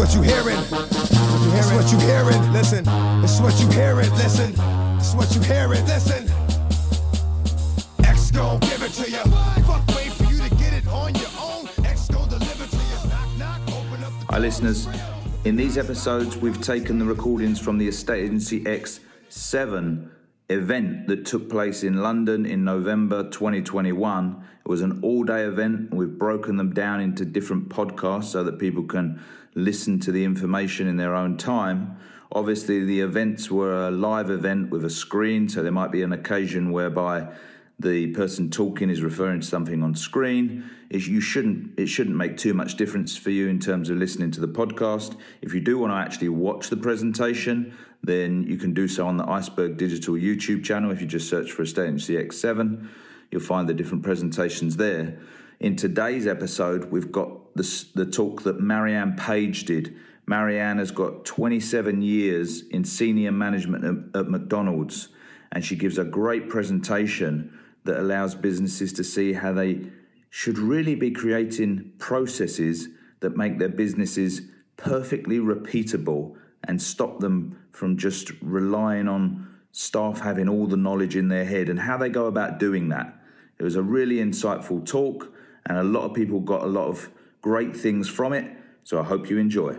what you hearing. It's what you hearing. Listen. It's what you hearing. Listen. It's what you hearing. Listen. X gon' give it to you. Fuck wait for you to get it on your own. X gon' deliver to you. Knock knock. Open up Hi, listeners. In these episodes, we've taken the recordings from the Estate Agency X7 event that took place in London in November 2021. It was an all day event, we've broken them down into different podcasts so that people can listen to the information in their own time. Obviously, the events were a live event with a screen, so there might be an occasion whereby the person talking is referring to something on screen. Is you shouldn't it shouldn't make too much difference for you in terms of listening to the podcast. If you do want to actually watch the presentation, then you can do so on the Iceberg Digital YouTube channel. If you just search for Estate Agency X7, you'll find the different presentations there. In today's episode, we've got the, the talk that Marianne Page did. Marianne has got 27 years in senior management at, at McDonald's, and she gives a great presentation that allows businesses to see how they should really be creating processes that make their businesses perfectly repeatable and stop them from just relying on staff having all the knowledge in their head and how they go about doing that. It was a really insightful talk, and a lot of people got a lot of great things from it. So I hope you enjoy.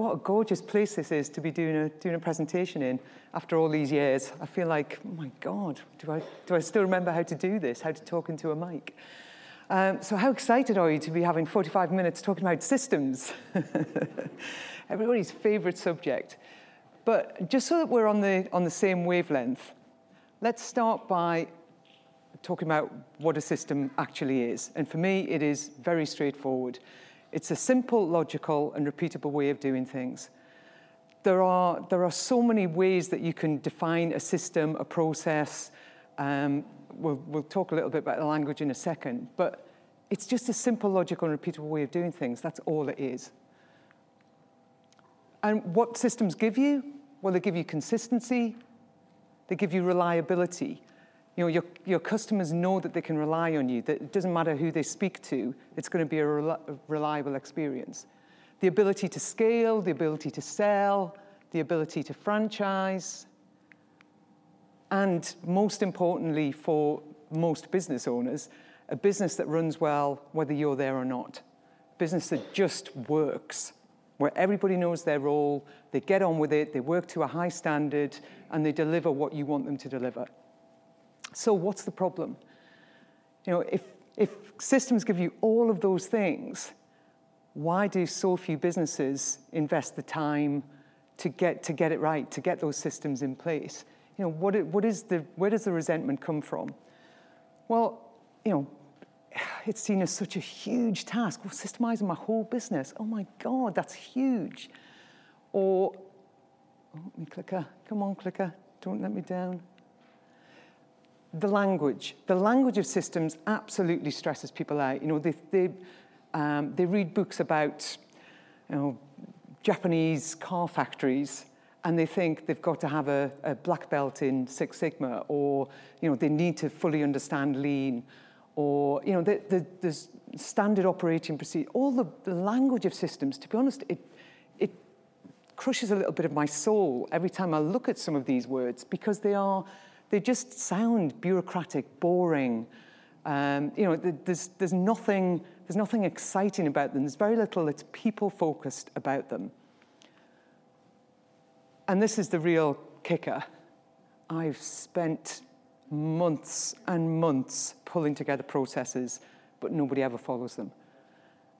What a gorgeous place this is to be doing a, doing a presentation in after all these years. I feel like, oh my God, do I, do I still remember how to do this, how to talk into a mic? Um, so how excited are you to be having 45 minutes talking about systems? Everybody's favorite subject. But just so that we're on the, on the same wavelength, let's start by talking about what a system actually is. And for me, it is very straightforward. It's a simple, logical, and repeatable way of doing things. There are, there are so many ways that you can define a system, a process. Um, we'll, we'll talk a little bit about the language in a second, but it's just a simple, logical, and repeatable way of doing things. That's all it is. And what systems give you? Well, they give you consistency, they give you reliability. You know, your, your customers know that they can rely on you, that it doesn't matter who they speak to, it's going to be a, a reliable experience. The ability to scale, the ability to sell, the ability to franchise, and most importantly for most business owners, a business that runs well whether you're there or not. a Business that just works, where everybody knows their role, they get on with it, they work to a high standard, and they deliver what you want them to deliver. So what's the problem? You know, if, if systems give you all of those things, why do so few businesses invest the time to get, to get it right, to get those systems in place? You know, what, what is the, where does the resentment come from? Well, you know, it's seen as such a huge task. Well, systemizing my whole business. Oh my God, that's huge. Or, oh, me clicker, come on, clicker, don't let me down the language. The language of systems absolutely stresses people out. You know, they, they, um, they read books about you know, Japanese car factories and they think they've got to have a, a black belt in Six Sigma or, you know, they need to fully understand lean or, you know, the, the, standard operating procedure. All the, the language of systems, to be honest, it, it crushes a little bit of my soul every time I look at some of these words because they are they just sound bureaucratic, boring. Um, you know, there's, there's, nothing, there's nothing exciting about them. There's very little that's people-focused about them. And this is the real kicker. I've spent months and months pulling together processes, but nobody ever follows them.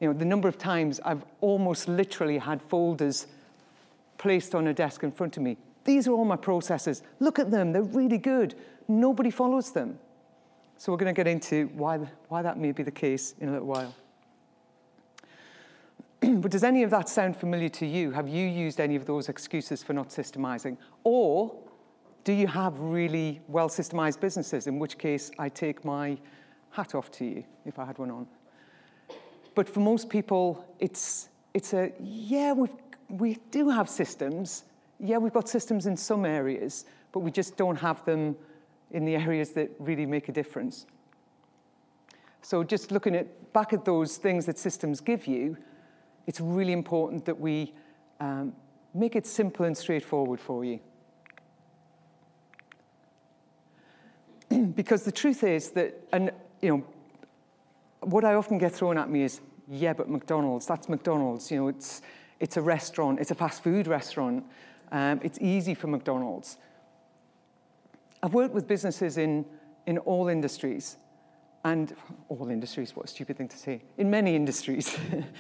You know, the number of times I've almost literally had folders placed on a desk in front of me these are all my processes. Look at them, they're really good. Nobody follows them. So we're going to get into why, why that may be the case in a little while. but does any of that sound familiar to you? Have you used any of those excuses for not systemizing? Or do you have really well systemized businesses, in which case I take my hat off to you if I had one on? But for most people, it's, it's a yeah, we we do have systems, yeah, we've got systems in some areas, but we just don't have them in the areas that really make a difference. So just looking at back at those things that systems give you, it's really important that we um, make it simple and straightforward for you. Because the truth is that, and you know, what I often get thrown at me is, yeah, but McDonald's, that's McDonald's. You know, it's, it's a restaurant, it's a fast food restaurant. Um, it's easy for McDonald's. I've worked with businesses in, in all industries, and all industries, what a stupid thing to say, in many industries,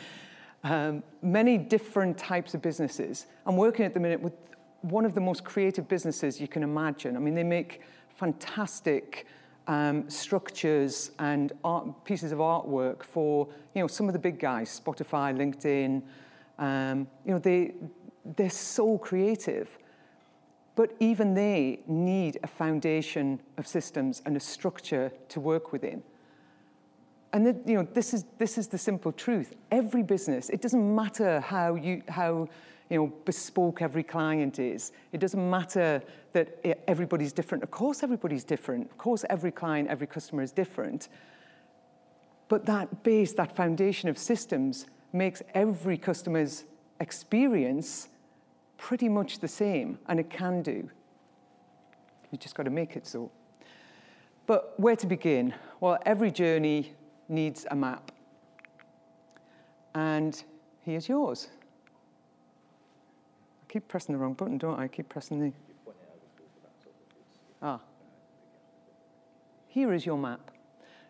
um, many different types of businesses. I'm working at the minute with one of the most creative businesses you can imagine. I mean, they make fantastic um, structures and art, pieces of artwork for you know some of the big guys, Spotify, LinkedIn. Um, you know, they they're so creative. But even they need a foundation of systems and a structure to work within. And the, you know, this is, this is the simple truth. Every business, it doesn't matter how, you, how you know, bespoke every client is. It doesn't matter that everybody's different. Of course, everybody's different. Of course, every client, every customer is different. But that base, that foundation of systems makes every customer's experience pretty much the same, and it can do. You just got to make it so. But where to begin? Well, every journey needs a map. And here's yours. Keep pressing the wrong button, don't I? I keep pressing the. Ah. Here is your map.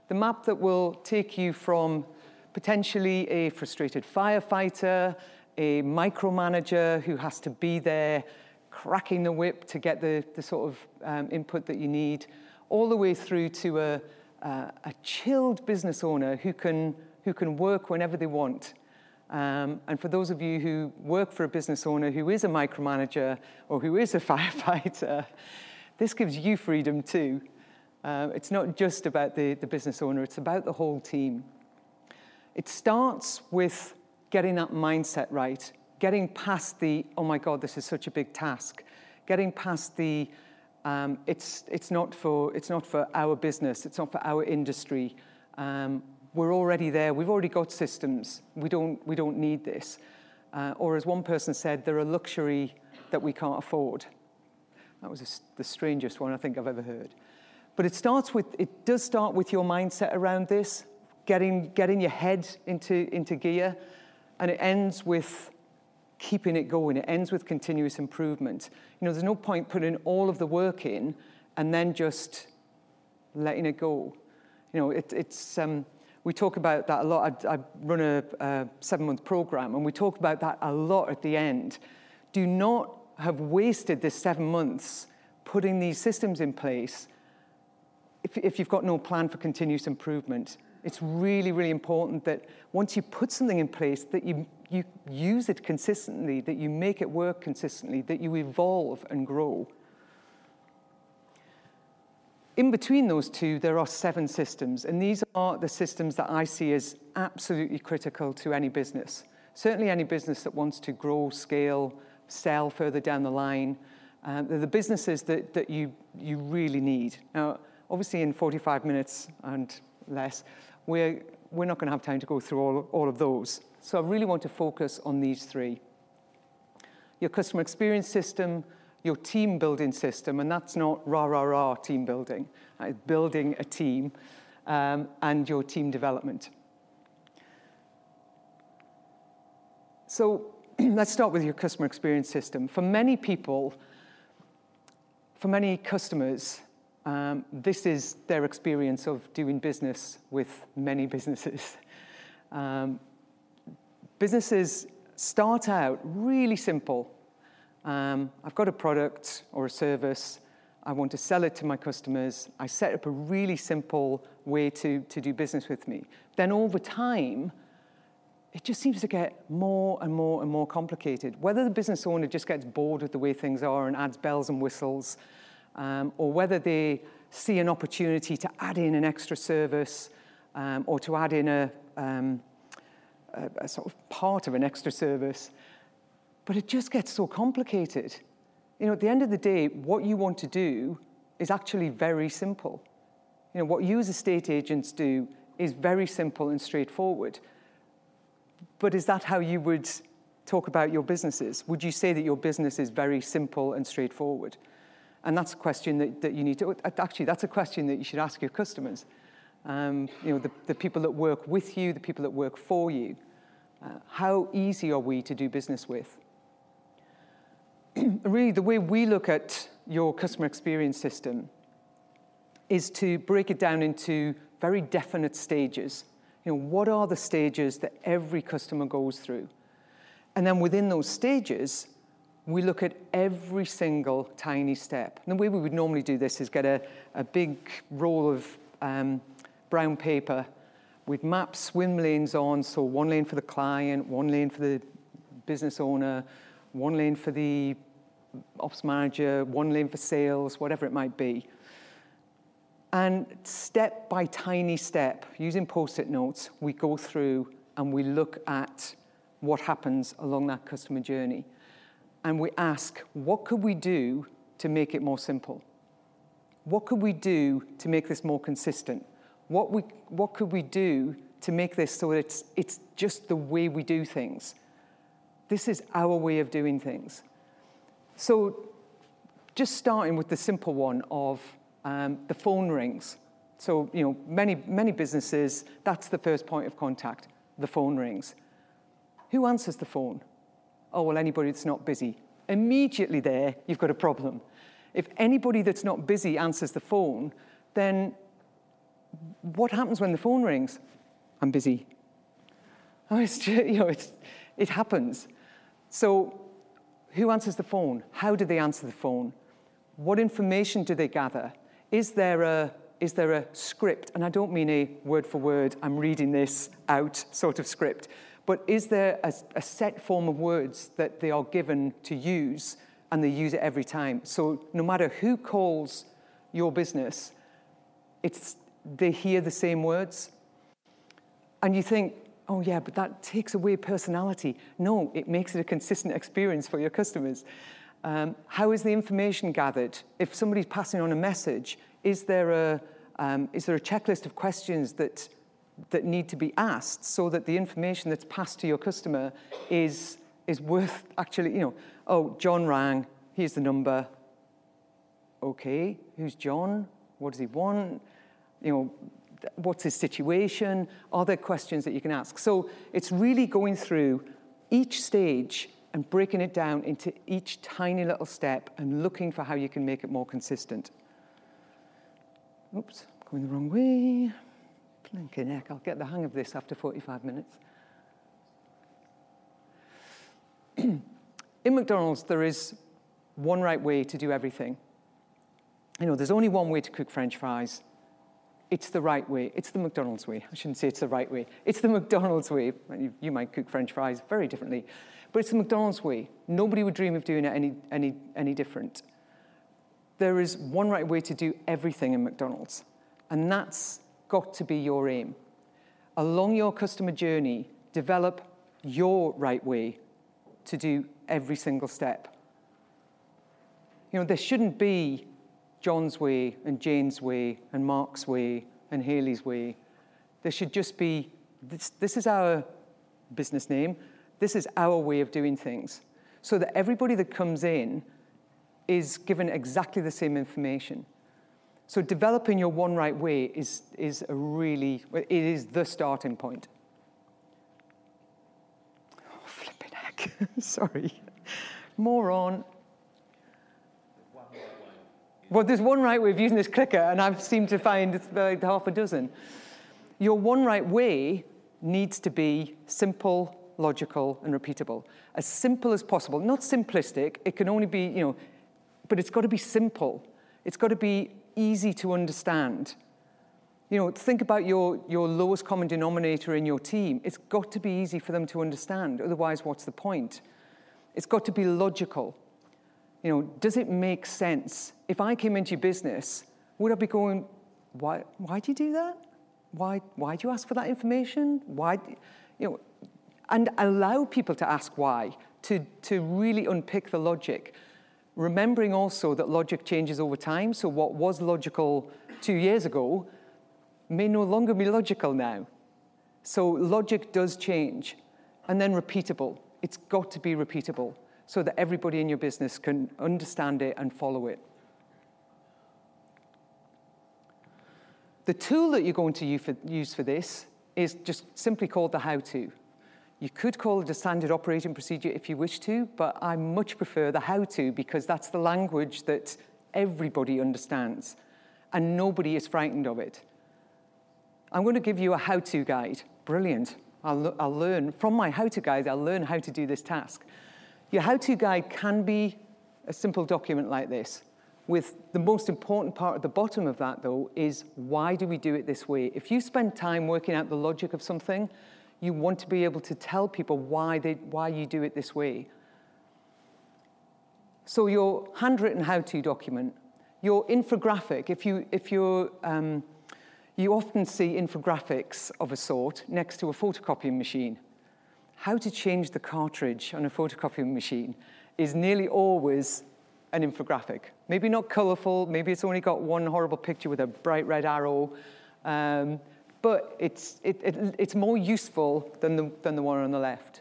The map that will take you from potentially a frustrated firefighter, a micromanager who has to be there cracking the whip to get the, the sort of um, input that you need, all the way through to a, uh, a chilled business owner who can, who can work whenever they want. Um, and for those of you who work for a business owner who is a micromanager or who is a firefighter, this gives you freedom too. Uh, it's not just about the, the business owner, it's about the whole team. It starts with getting that mindset right, getting past the, oh my God, this is such a big task, getting past the, um, it's, it's, not for, it's not for our business, it's not for our industry. Um, we're already there, we've already got systems, we don't, we don't need this. Uh, or as one person said, they're a luxury that we can't afford. That was a, the strangest one I think I've ever heard. But it starts with, it does start with your mindset around this, getting, getting your head into, into gear, and it ends with keeping it going. It ends with continuous improvement. You know, there's no point putting all of the work in and then just letting it go. You know, it, it's, um, we talk about that a lot. I, I run a, a seven month program, and we talk about that a lot at the end. Do not have wasted this seven months putting these systems in place if, if you've got no plan for continuous improvement. It's really, really important that once you put something in place, that you, you use it consistently, that you make it work consistently, that you evolve and grow. In between those two, there are seven systems, and these are the systems that I see as absolutely critical to any business. Certainly, any business that wants to grow, scale, sell further down the line. Um, they're the businesses that, that you, you really need. Now, obviously, in 45 minutes and less, we're, we're not going to have time to go through all, all of those. So I really want to focus on these three. Your customer experience system, your team building system, and that's not rah, rah, rah team building, uh, building a team, um, and your team development. So let's start with your customer experience system. For many people, for many customers, um, this is their experience of doing business with many businesses. Um, businesses start out really simple. Um, I've got a product or a service. I want to sell it to my customers. I set up a really simple way to, to do business with me. Then over time, it just seems to get more and more and more complicated. Whether the business owner just gets bored with the way things are and adds bells and whistles, um, or whether they see an opportunity to add in an extra service um, or to add in a, um, a, a sort of part of an extra service. But it just gets so complicated. You know, at the end of the day, what you want to do is actually very simple. You know, what you as estate agents do is very simple and straightforward. But is that how you would talk about your businesses? Would you say that your business is very simple and straightforward? And that's a question that, that you need to, actually, that's a question that you should ask your customers. Um, you know, the, the people that work with you, the people that work for you. Uh, how easy are we to do business with? really, the way we look at your customer experience system is to break it down into very definite stages. You know, what are the stages that every customer goes through? And then within those stages, we look at every single tiny step. And the way we would normally do this is get a, a big roll of um, brown paper with map swim lanes on, so one lane for the client, one lane for the business owner, one lane for the ops manager, one lane for sales, whatever it might be. And step by tiny step, using post it notes, we go through and we look at what happens along that customer journey. And we ask, what could we do to make it more simple? What could we do to make this more consistent? What, we, what could we do to make this so that it's, it's just the way we do things? This is our way of doing things. So, just starting with the simple one of um, the phone rings. So, you know, many, many businesses, that's the first point of contact, the phone rings. Who answers the phone? Oh, well, anybody that's not busy. Immediately there, you've got a problem. If anybody that's not busy answers the phone, then what happens when the phone rings? I'm busy. Oh, it's, just, you know, it's, it happens. So who answers the phone? How do they answer the phone? What information do they gather? Is there a, is there a script? And I don't mean a word for word, I'm reading this out sort of script, but is there a, a set form of words that they are given to use and they use it every time? So no matter who calls your business, it's, they hear the same words. And you think, oh, yeah, but that takes away personality. No, it makes it a consistent experience for your customers. Um, how is the information gathered? If somebody's passing on a message, is there a, um, is there a checklist of questions that, that need to be asked so that the information that's passed to your customer is, is worth actually, you know, oh, John rang, here's the number. Okay, who's John? What does he want? You know, what's his situation? Are there questions that you can ask? So it's really going through each stage and breaking it down into each tiny little step and looking for how you can make it more consistent. Oops, going the wrong way. Blinking heck, I'll get the hang of this after 45 minutes. In McDonald's, there is one right way to do everything. You know, there's only one way to cook French fries, it's the right way. It's the McDonald's way. I shouldn't say it's the right way. It's the McDonald's way. You, you, might cook French fries very differently, but it's the McDonald's way. Nobody would dream of doing it any, any, any different. There is one right way to do everything in McDonald's, and that's got to be your aim. Along your customer journey, develop your right way to do every single step. You know, there shouldn't be John's way and Jane's way and Mark's way and Haley's way. There should just be this, this is our business name, this is our way of doing things, so that everybody that comes in is given exactly the same information. So developing your one right way is, is a really, it is the starting point. Oh, flipping heck. Sorry. More well, there's one right way of using this clicker, and I've seemed to find it's about half a dozen. Your one right way needs to be simple, logical, and repeatable. As simple as possible. Not simplistic, it can only be, you know, but it's got to be simple. It's got to be easy to understand. You know, think about your, your lowest common denominator in your team. It's got to be easy for them to understand. Otherwise, what's the point? It's got to be logical. You know, does it make sense? If I came into your business, would I be going, why, why do you do that? Why, why do you ask for that information? Why, you know, and allow people to ask why, to, to really unpick the logic, remembering also that logic changes over time. So, what was logical two years ago may no longer be logical now. So, logic does change. And then, repeatable. It's got to be repeatable so that everybody in your business can understand it and follow it. The tool that you're going to use for this is just simply called the how to. You could call it a standard operating procedure if you wish to, but I much prefer the how to because that's the language that everybody understands and nobody is frightened of it. I'm going to give you a how to guide. Brilliant. I'll, I'll learn from my how to guide, I'll learn how to do this task. Your how to guide can be a simple document like this. With the most important part at the bottom of that, though, is why do we do it this way? If you spend time working out the logic of something, you want to be able to tell people why, they, why you do it this way. So your handwritten how-to document, your infographic, if, you, if you're, um, you often see infographics of a sort next to a photocopying machine. How to change the cartridge on a photocopying machine is nearly always an infographic. Maybe not colorful, maybe it's only got one horrible picture with a bright red arrow, um, but it's, it, it, it's more useful than the, than the one on the left.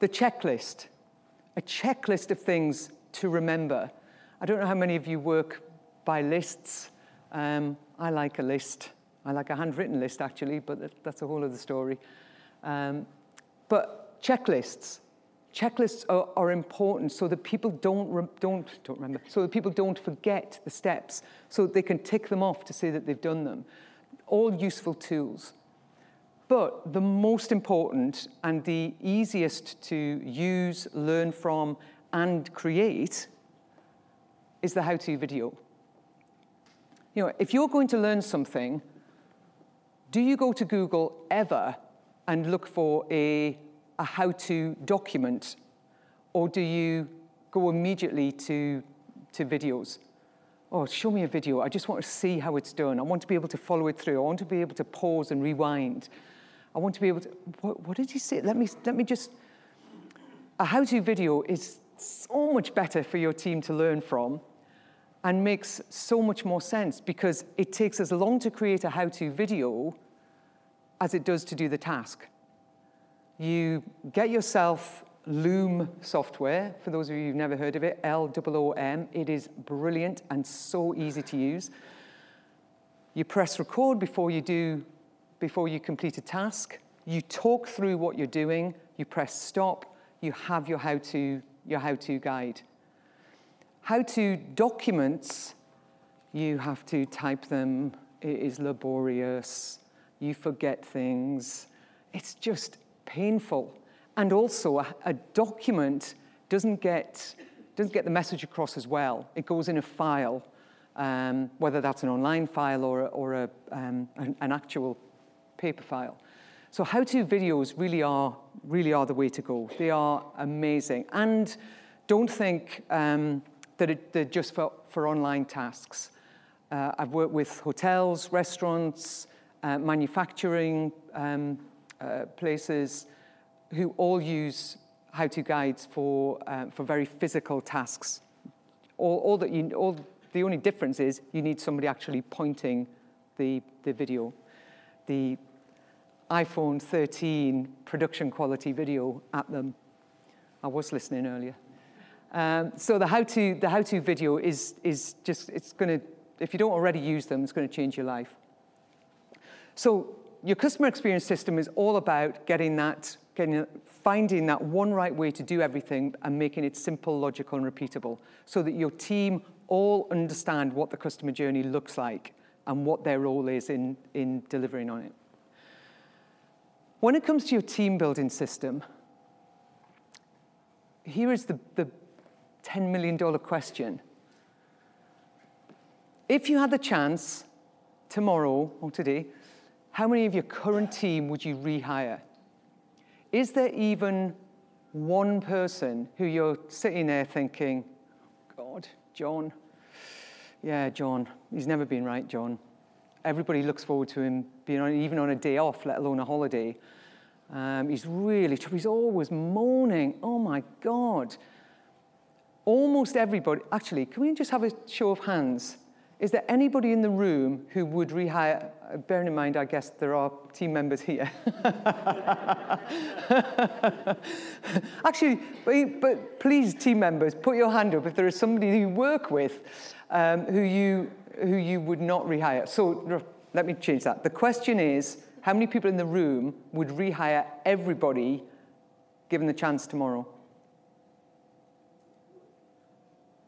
The checklist, a checklist of things to remember. I don't know how many of you work by lists. Um, I like a list. I like a handwritten list, actually, but that's a whole other story. Um, but checklists. Checklists are, are, important so that people don't, re- don't, don't remember, so that people don't forget the steps, so that they can tick them off to say that they've done them. All useful tools. But the most important and the easiest to use, learn from, and create is the how to video. You know, if you're going to learn something, do you go to Google ever and look for a a how to document, or do you go immediately to, to videos? Oh, show me a video. I just want to see how it's done. I want to be able to follow it through. I want to be able to pause and rewind. I want to be able to. What, what did you say? Let me, let me just. A how to video is so much better for your team to learn from and makes so much more sense because it takes as long to create a how to video as it does to do the task you get yourself Loom software. For those of you who've never heard of it, L O M. It is brilliant and so easy to use. You press record before you do, before you complete a task. You talk through what you're doing. You press stop. You have your how-to, your how-to guide. How-to documents, you have to type them. It is laborious. You forget things. It's just painful. And also, a, a document doesn't get, doesn't get the message across as well. It goes in a file, um, whether that's an online file or, or a, um, an, an actual paper file. So how-to videos really are, really are the way to go. They are amazing. And don't think um, that it, they're just for, for online tasks. Uh, I've worked with hotels, restaurants, uh, manufacturing um, uh, places who all use how-to guides for, uh, for very physical tasks. All, all that you, all, the only difference is you need somebody actually pointing the, the video. The iPhone 13 production quality video at them. I was listening earlier. Um, so the how-to, the how-to video is, is just, it's going to, if you don't already use them, it's going to change your life. So your customer experience system is all about getting that, getting, finding that one right way to do everything and making it simple, logical, and repeatable so that your team all understand what the customer journey looks like and what their role is in, in delivering on it. When it comes to your team building system, here is the, the $10 million question. If you had the chance tomorrow or today how many of your current team would you rehire? Is there even one person who you're sitting there thinking, God, John? Yeah, John. He's never been right, John. Everybody looks forward to him being on, even on a day off, let alone a holiday. Um, he's really, he's always moaning. Oh my God. Almost everybody, actually, can we just have a show of hands? Is there anybody in the room who would rehire? Bearing in mind, I guess there are team members here. Actually, but, but, please, team members, put your hand up if there is somebody you work with um, who, you, who you would not rehire. So let me change that. The question is how many people in the room would rehire everybody given the chance tomorrow?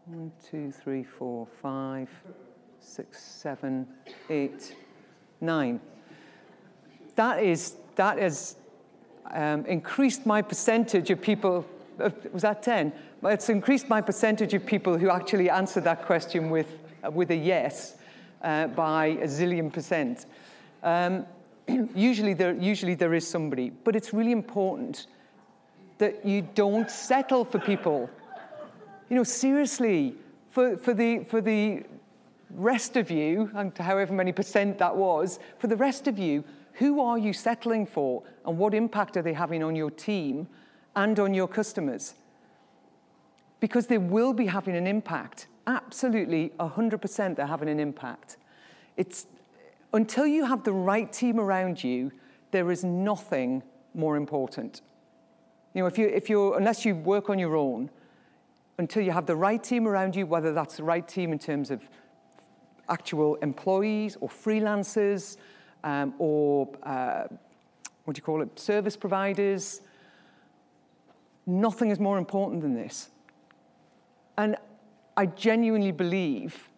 One, two, three, four, five six, seven, eight, nine. That is that has um, increased my percentage of people. Uh, was that ten? It's increased my percentage of people who actually answer that question with uh, with a yes uh, by a zillion percent. Um, usually there usually there is somebody, but it's really important that you don't settle for people. You know, seriously, for, for, the, for the rest of you, and however many percent that was, for the rest of you, who are you settling for and what impact are they having on your team and on your customers? Because they will be having an impact. Absolutely, 100% they're having an impact. It's, until you have the right team around you, there is nothing more important. You know, if you, if you're, unless you work on your own, until you have the right team around you, whether that's the right team in terms of actual employees or freelancers um, or uh, what do you call it, service providers. Nothing is more important than this. And I genuinely believe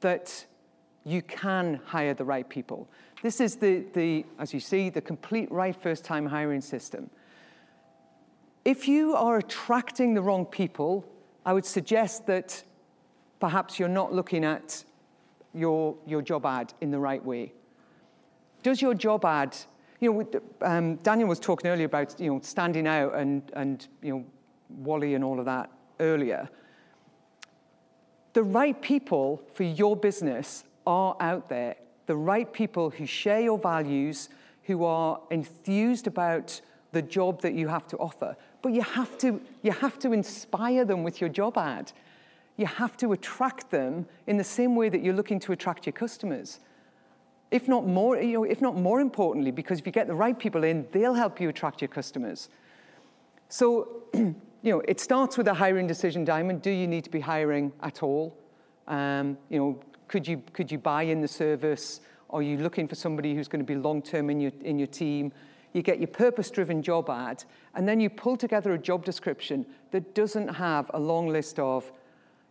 that you can hire the right people. This is the, the as you see, the complete right first time hiring system. If you are attracting the wrong people, I would suggest that perhaps you're not looking at your, your job ad in the right way? Does your job ad, you know, um, Daniel was talking earlier about, you know, standing out and, and, you know, Wally and all of that earlier. The right people for your business are out there. The right people who share your values, who are enthused about the job that you have to offer. But you have to, you have to inspire them with your job ad you have to attract them in the same way that you're looking to attract your customers. If not more, you know, if not more importantly, because if you get the right people in, they'll help you attract your customers. So, you know, it starts with a hiring decision diamond. Do you need to be hiring at all? Um, you know, could you, could you buy in the service? Are you looking for somebody who's going to be long term in your, in your team? You get your purpose driven job ad, and then you pull together a job description that doesn't have a long list of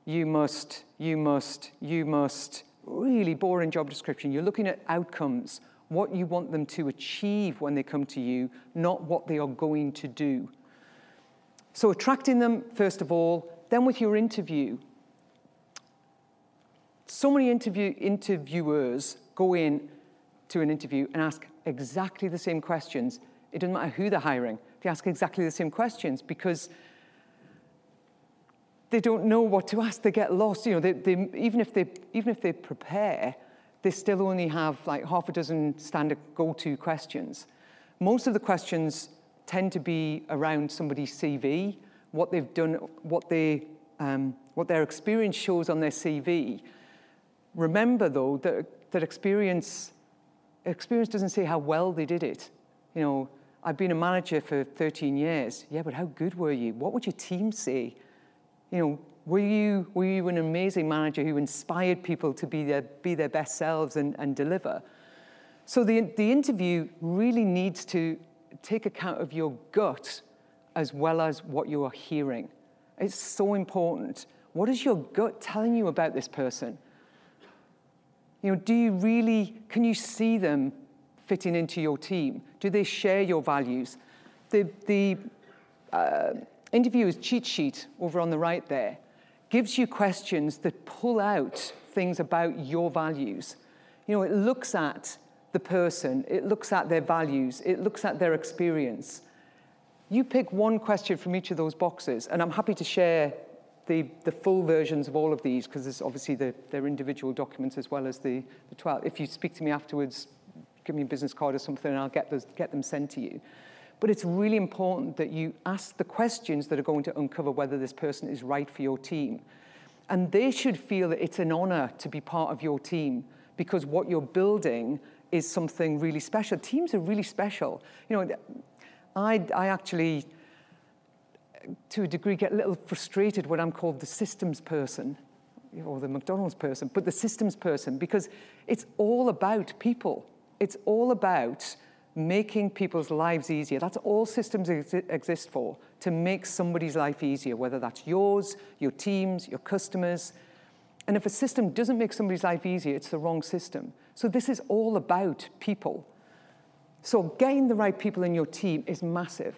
you must, you must, you must. Really boring job description. You're looking at outcomes, what you want them to achieve when they come to you, not what they are going to do. So, attracting them, first of all, then with your interview. So many interview, interviewers go in to an interview and ask exactly the same questions. It doesn't matter who they're hiring, they ask exactly the same questions because they don't know what to ask. They get lost. You know, they, they, even, if they, even if they prepare, they still only have like half a dozen standard go-to questions. Most of the questions tend to be around somebody's CV, what they've done, what, they, um, what their experience shows on their CV. Remember, though, that, that experience, experience doesn't say how well they did it. You know, I've been a manager for 13 years. Yeah, but how good were you? What would your team say? You know, were you, were you an amazing manager who inspired people to be their, be their best selves and, and deliver? So the, the interview really needs to take account of your gut as well as what you are hearing. It's so important. What is your gut telling you about this person? You know, do you really, can you see them fitting into your team? Do they share your values? The, the, uh, interviewer's cheat sheet over on the right there gives you questions that pull out things about your values. You know, it looks at the person, it looks at their values, it looks at their experience. You pick one question from each of those boxes, and I'm happy to share the, the full versions of all of these because there's obviously the, their individual documents as well as the, the 12. If you speak to me afterwards, give me a business card or something, and I'll get, those, get them sent to you. But it's really important that you ask the questions that are going to uncover whether this person is right for your team. And they should feel that it's an honor to be part of your team because what you're building is something really special. Teams are really special. You know, I, I actually, to a degree, get a little frustrated when I'm called the systems person or the McDonald's person, but the systems person because it's all about people. It's all about making people's lives easier. That's all systems ex- exist for, to make somebody's life easier, whether that's yours, your teams, your customers. And if a system doesn't make somebody's life easier, it's the wrong system. So this is all about people. So getting the right people in your team is massive.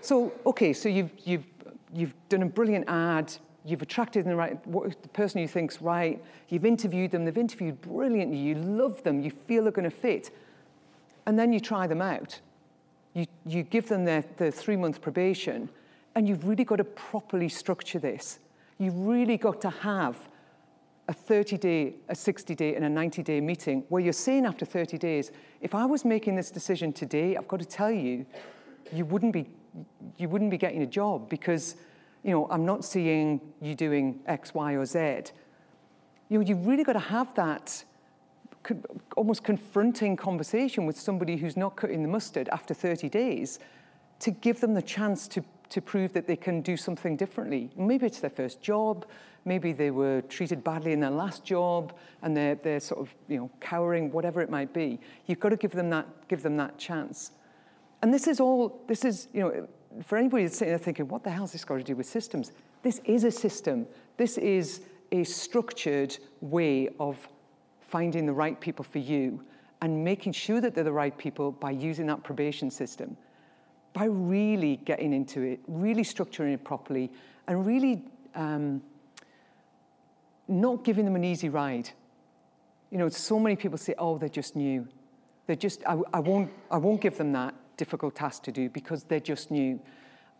So, okay, so you've, you've, you've done a brilliant ad, you've attracted the right the person you think's right, you've interviewed them, they've interviewed brilliantly, you love them, you feel they're going to fit, and then you try them out. You, you give them their, three month probation, and you've really got to properly structure this. You've really got to have a 30 day, a 60 day, and a 90 day meeting where you're saying after 30 days, if I was making this decision today, I've got to tell you, you wouldn't be, you wouldn't be getting a job because you know, I'm not seeing you doing X, Y, or Z. You know, you've really got to have that almost confronting conversation with somebody who's not cutting the mustard after 30 days to give them the chance to, to prove that they can do something differently. Maybe it's their first job, maybe they were treated badly in their last job and they're, they're sort of you know, cowering, whatever it might be. You've got to give them that, give them that chance. And this is all, this is, you know, for anybody that's sitting there thinking, what the hell has this got to do with systems? This is a system. This is a structured way of finding the right people for you and making sure that they're the right people by using that probation system, by really getting into it, really structuring it properly, and really um, not giving them an easy ride. You know, so many people say, oh, they're just new. They're just, I, I, won't, I won't give them that difficult task to do because they're just new.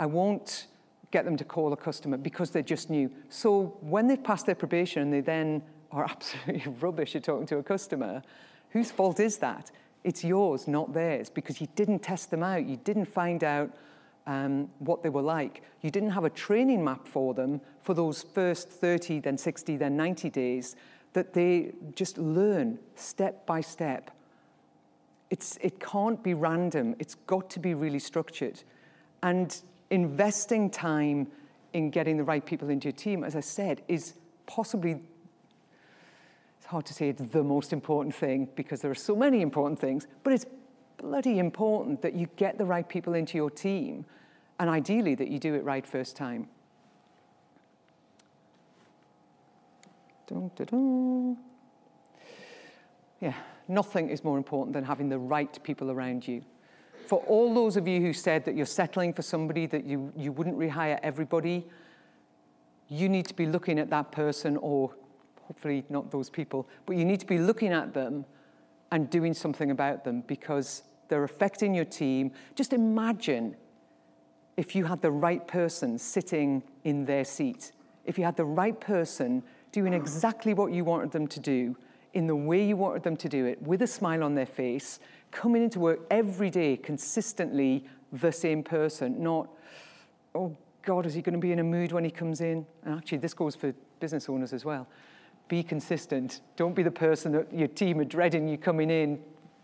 I won't get them to call a customer because they're just new. So when they've passed their probation and they then are absolutely rubbish at talking to a customer, whose fault is that? It's yours, not theirs, because you didn't test them out. You didn't find out um, what they were like. You didn't have a training map for them for those first 30, then 60, then 90 days that they just learn step by step it's, it can't be random. It's got to be really structured. And investing time in getting the right people into your team, as I said, is possibly, hard to say it's the most important thing because there are so many important things, but it's bloody important that you get the right people into your team and ideally that you do it right first time. Dun, dun, dun. Yeah nothing is more important than having the right people around you. For all those of you who said that you're settling for somebody, that you, you wouldn't rehire everybody, you need to be looking at that person, or hopefully not those people, but you need to be looking at them and doing something about them because they're affecting your team. Just imagine if you had the right person sitting in their seat, if you had the right person doing exactly what you wanted them to do in the way you wanted them to do it, with a smile on their face, coming into work every day consistently the same person, not, oh God, is he going to be in a mood when he comes in? And actually, this goes for business owners as well. Be consistent. Don't be the person that your team are dreading you coming in,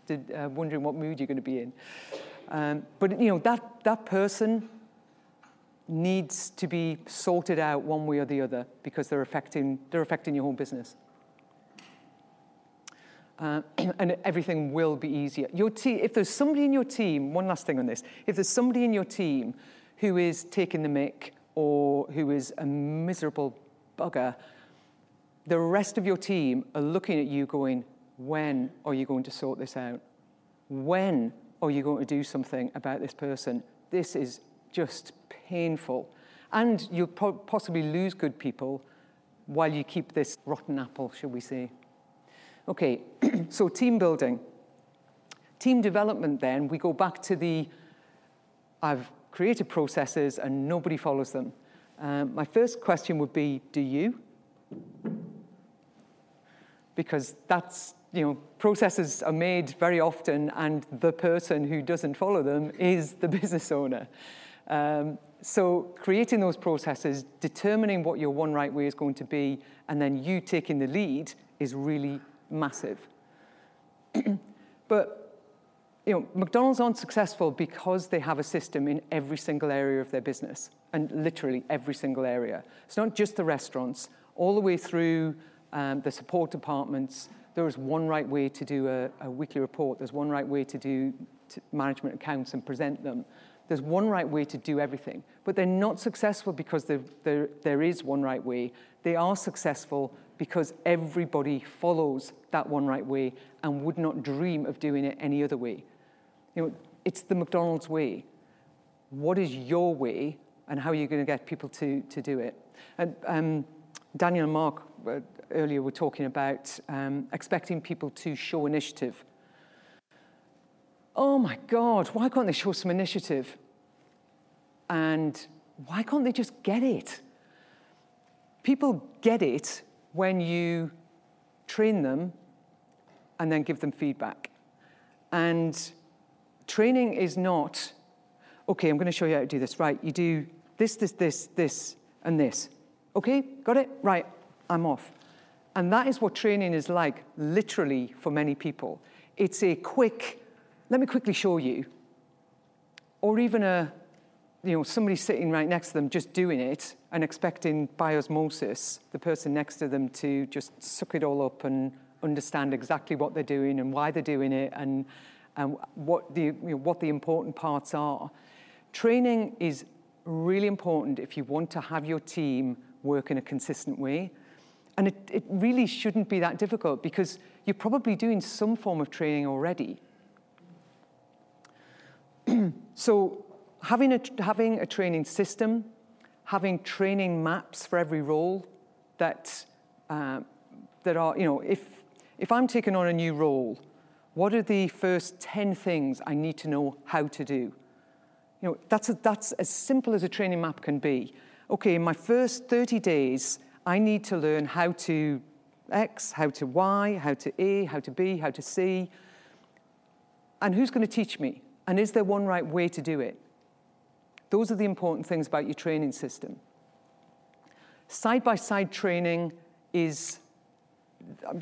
to, uh, wondering what mood you're going to be in. Um, but you know that that person needs to be sorted out one way or the other because they're affecting they're affecting your whole business uh, and everything will be easier. Your te- if there's somebody in your team, one last thing on this, if there's somebody in your team who is taking the mick or who is a miserable bugger, the rest of your team are looking at you going, when are you going to sort this out? When are you going to do something about this person? This is just painful. And you'll po- possibly lose good people while you keep this rotten apple, shall we say. Okay, so team building. Team development, then, we go back to the I've created processes and nobody follows them. Um, my first question would be Do you? Because that's, you know, processes are made very often and the person who doesn't follow them is the business owner. Um, so creating those processes, determining what your one right way is going to be, and then you taking the lead is really massive. but you know, McDonald's aren't successful because they have a system in every single area of their business, and literally every single area. It's not just the restaurants, all the way through um, the support departments. There is one right way to do a, a weekly report. There's one right way to do management accounts and present them. There's one right way to do everything. But they're not successful because there, there, there is one right way. They are successful because everybody follows that one right way and would not dream of doing it any other way. You know, it's the McDonald's way. What is your way and how are you going to get people to, to do it? And um, Daniel and Mark earlier we were talking about um, expecting people to show initiative oh my God, why can't they show some initiative? And why can't they just get it? People get it when you train them and then give them feedback. And training is not, okay, I'm going to show you how to do this. Right, you do this, this, this, this, and this. Okay, got it? Right, I'm off. And that is what training is like, literally, for many people. It's a quick, let me quickly show you. Or even a, you know, somebody sitting right next to them just doing it and expecting by osmosis the person next to them to just suck it all up and understand exactly what they're doing and why they're doing it and, and what, the, you know, what the important parts are. Training is really important if you want to have your team work in a consistent way. And it, it really shouldn't be that difficult because you're probably doing some form of training already. so having a, having a training system, having training maps for every role that, uh, that are, you know, if, if I'm taking on a new role, what are the first 10 things I need to know how to do? You know, that's, a, that's as simple as a training map can be. Okay, in my first 30 days, I need to learn how to X, how to Y, how to A, how to B, how to C. And who's going to teach me? And is there one right way to do it? Those are the important things about your training system. Side by side training is,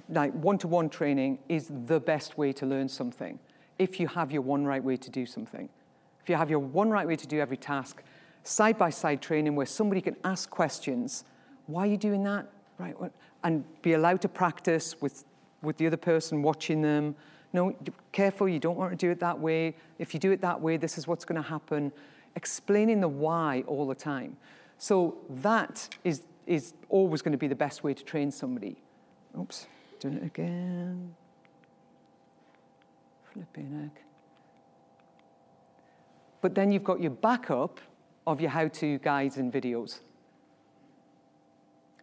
like one to one training, is the best way to learn something if you have your one right way to do something. If you have your one right way to do every task, side by side training where somebody can ask questions why are you doing that? Right, and be allowed to practice with, with the other person watching them no, careful, you don't want to do it that way. If you do it that way, this is what's going to happen. Explaining the why all the time. So that is, is always going to be the best way to train somebody. Oops, doing it again. Flipping egg. But then you've got your backup of your how to guides and videos.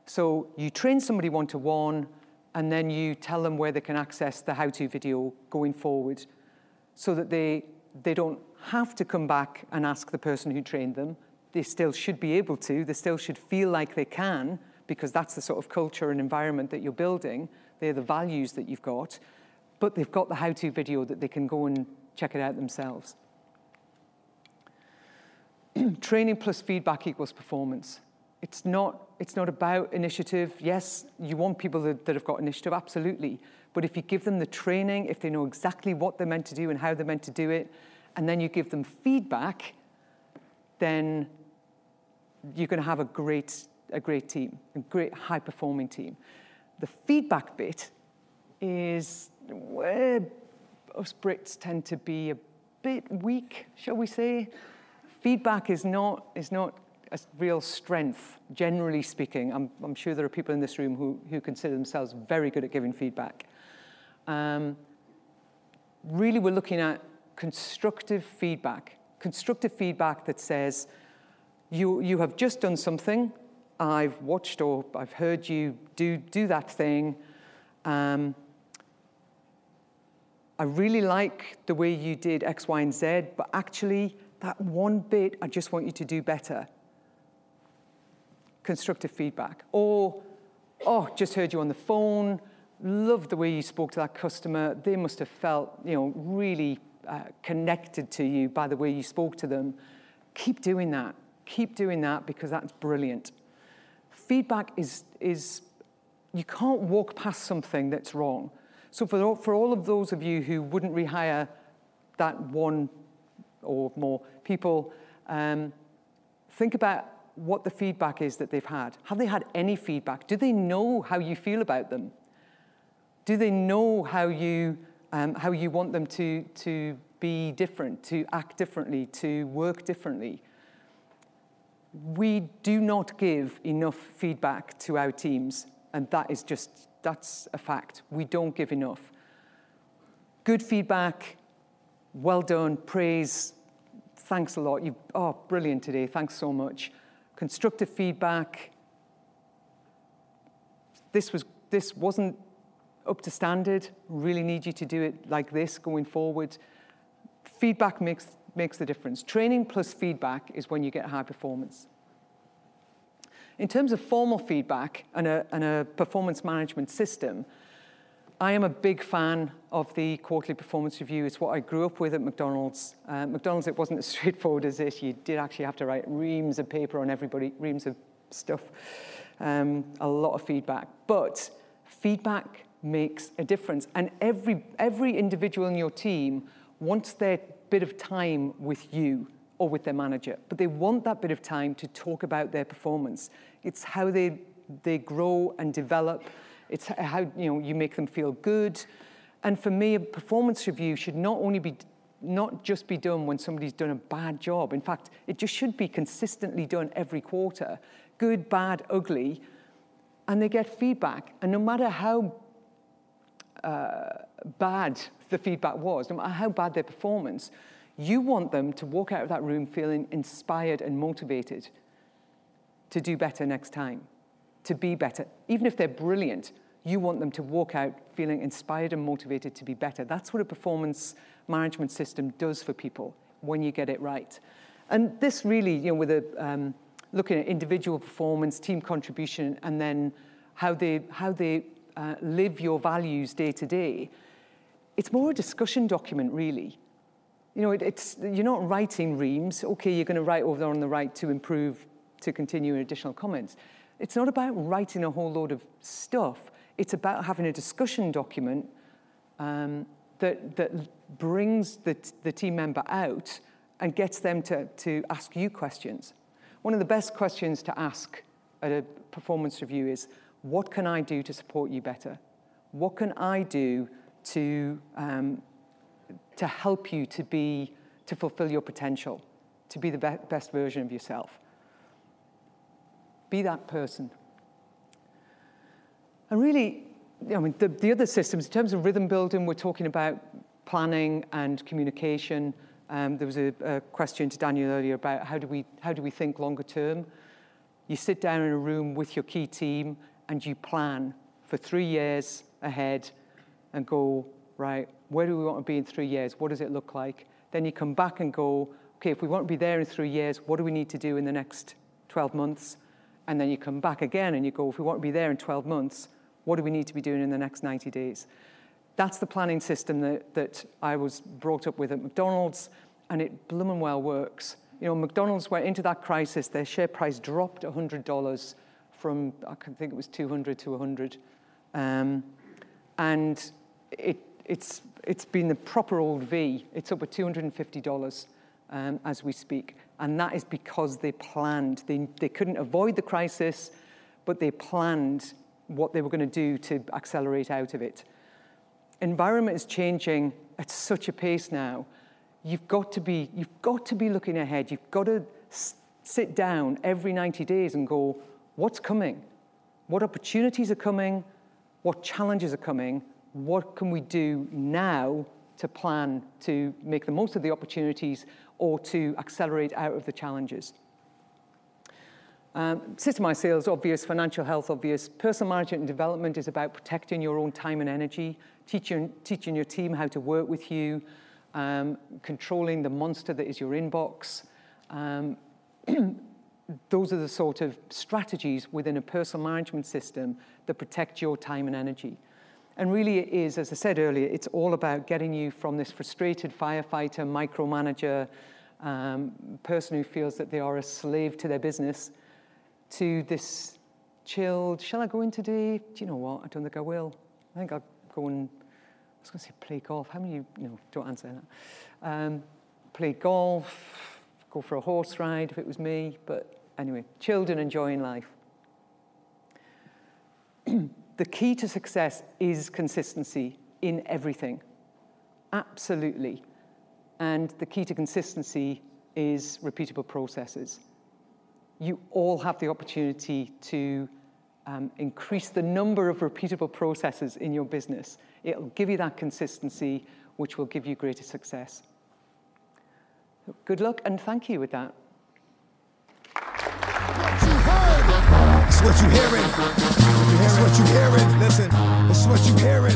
So you train somebody one to one, and then you tell them where they can access the how-to video going forward so that they, they don't have to come back and ask the person who trained them. They still should be able to. They still should feel like they can because that's the sort of culture and environment that you're building. They're the values that you've got. But they've got the how-to video that they can go and check it out themselves. Training plus feedback equals performance. It's not, it's not about initiative. Yes, you want people that, that have got initiative, absolutely. But if you give them the training, if they know exactly what they're meant to do and how they're meant to do it, and then you give them feedback, then you're going to have a great, a great team, a great high performing team. The feedback bit is where us Brits tend to be a bit weak, shall we say. Feedback is not, is not a real strength, generally speaking. I'm, I'm, sure there are people in this room who, who consider themselves very good at giving feedback. Um, really, we're looking at constructive feedback. Constructive feedback that says, you, you have just done something, I've watched or I've heard you do, do that thing. Um, I really like the way you did X, Y, and Z, but actually, that one bit, I just want you to do better constructive feedback. Or, oh, just heard you on the phone. loved the way you spoke to that customer. They must have felt, you know, really uh, connected to you by the way you spoke to them. Keep doing that. Keep doing that because that's brilliant. Feedback is, is you can't walk past something that's wrong. So for, for all of those of you who wouldn't rehire that one or more people, um, think about what the feedback is that they've had. Have they had any feedback? Do they know how you feel about them? Do they know how you, um, how you want them to, to be different, to act differently, to work differently? We do not give enough feedback to our teams, and that is just, that's a fact. We don't give enough. Good feedback, well done, praise, thanks a lot. You, oh, brilliant today, thanks so much. Constructive feedback, this, was, this wasn't up to standard, really need you to do it like this going forward. Feedback makes, makes the difference. Training plus feedback is when you get high performance. In terms of formal feedback and a, and a performance management system, I am a big fan of the quarterly performance review. It's what I grew up with at McDonald's. Uh, McDonald's, it wasn't as straightforward as this. You did actually have to write reams of paper on everybody, reams of stuff, um, a lot of feedback. But feedback makes a difference. And every, every individual in your team wants their bit of time with you or with their manager, but they want that bit of time to talk about their performance. It's how they, they grow and develop it's how you know you make them feel good. And for me, a performance review should not only be not just be done when somebody's done a bad job. In fact, it just should be consistently done every quarter, good, bad, ugly, and they get feedback. And no matter how uh, bad the feedback was, no matter how bad their performance, you want them to walk out of that room feeling inspired and motivated to do better next time to be better. Even if they're brilliant, you want them to walk out feeling inspired and motivated to be better. That's what a performance management system does for people when you get it right. And this really, you know, with a, um, looking at individual performance, team contribution, and then how they, how they uh, live your values day to day, it's more a discussion document, really. You know, it, it's, you're not writing reams. Okay, you're going to write over there on the right to improve, to continue additional comments. It's not about writing a whole load of stuff. It's about having a discussion document um, that, that brings the, the team member out and gets them to, to ask you questions. One of the best questions to ask at a performance review is, what can I do to support you better? What can I do to, um, to help you to be, to fulfill your potential, to be the be- best version of yourself? Be that person. And really, I mean, the, the other systems, in terms of rhythm building, we're talking about planning and communication. Um, there was a, a, question to Daniel earlier about how do, we, how do we think longer term. You sit down in a room with your key team and you plan for three years ahead and go, right, where do we want to be in three years? What does it look like? Then you come back and go, okay, if we want to be there in three years, what do we need to do in the next 12 months? And then you come back again and you go, if we want to be there in 12 months, what do we need to be doing in the next 90 days? That's the planning system that, that I was brought up with at McDonald's, and it bloomin' well works. You know, McDonald's went into that crisis, their share price dropped $100 from, I think it was 200 to 100. Um, and it, it's, it's been the proper old V. It's up at $250 um, as we speak. And that is because they planned. They, they couldn't avoid the crisis, but they planned what they were going to do to accelerate out of it. Environment is changing at such a pace now. You've got to be, you've got to be looking ahead. You've got to sit down every 90 days and go, what's coming? What opportunities are coming? What challenges are coming? What can we do now to plan to make the most of the opportunities or to accelerate out of the challenges. Um, systemized sales, obvious. Financial health, obvious. Personal management and development is about protecting your own time and energy, teaching, teaching your team how to work with you, um, controlling the monster that is your inbox. Um, those are the sort of strategies within a personal management system that protect your time and energy. And really, it is, as I said earlier, it's all about getting you from this frustrated firefighter, micromanager, um, person who feels that they are a slave to their business, to this chilled, shall I go in today? Do you know what? I don't think I will. I think I'll go and, I was going to say play golf. How many, you know, don't answer that. Um, play golf, go for a horse ride if it was me. But anyway, chilled and enjoying life. the key to success is consistency in everything. Absolutely. And the key to consistency is repeatable processes. You all have the opportunity to um, increase the number of repeatable processes in your business. It'll give you that consistency, which will give you greater success. Good luck and thank you with that. It's what you hearing. It's what you hearing. Listen, it's what you hearing.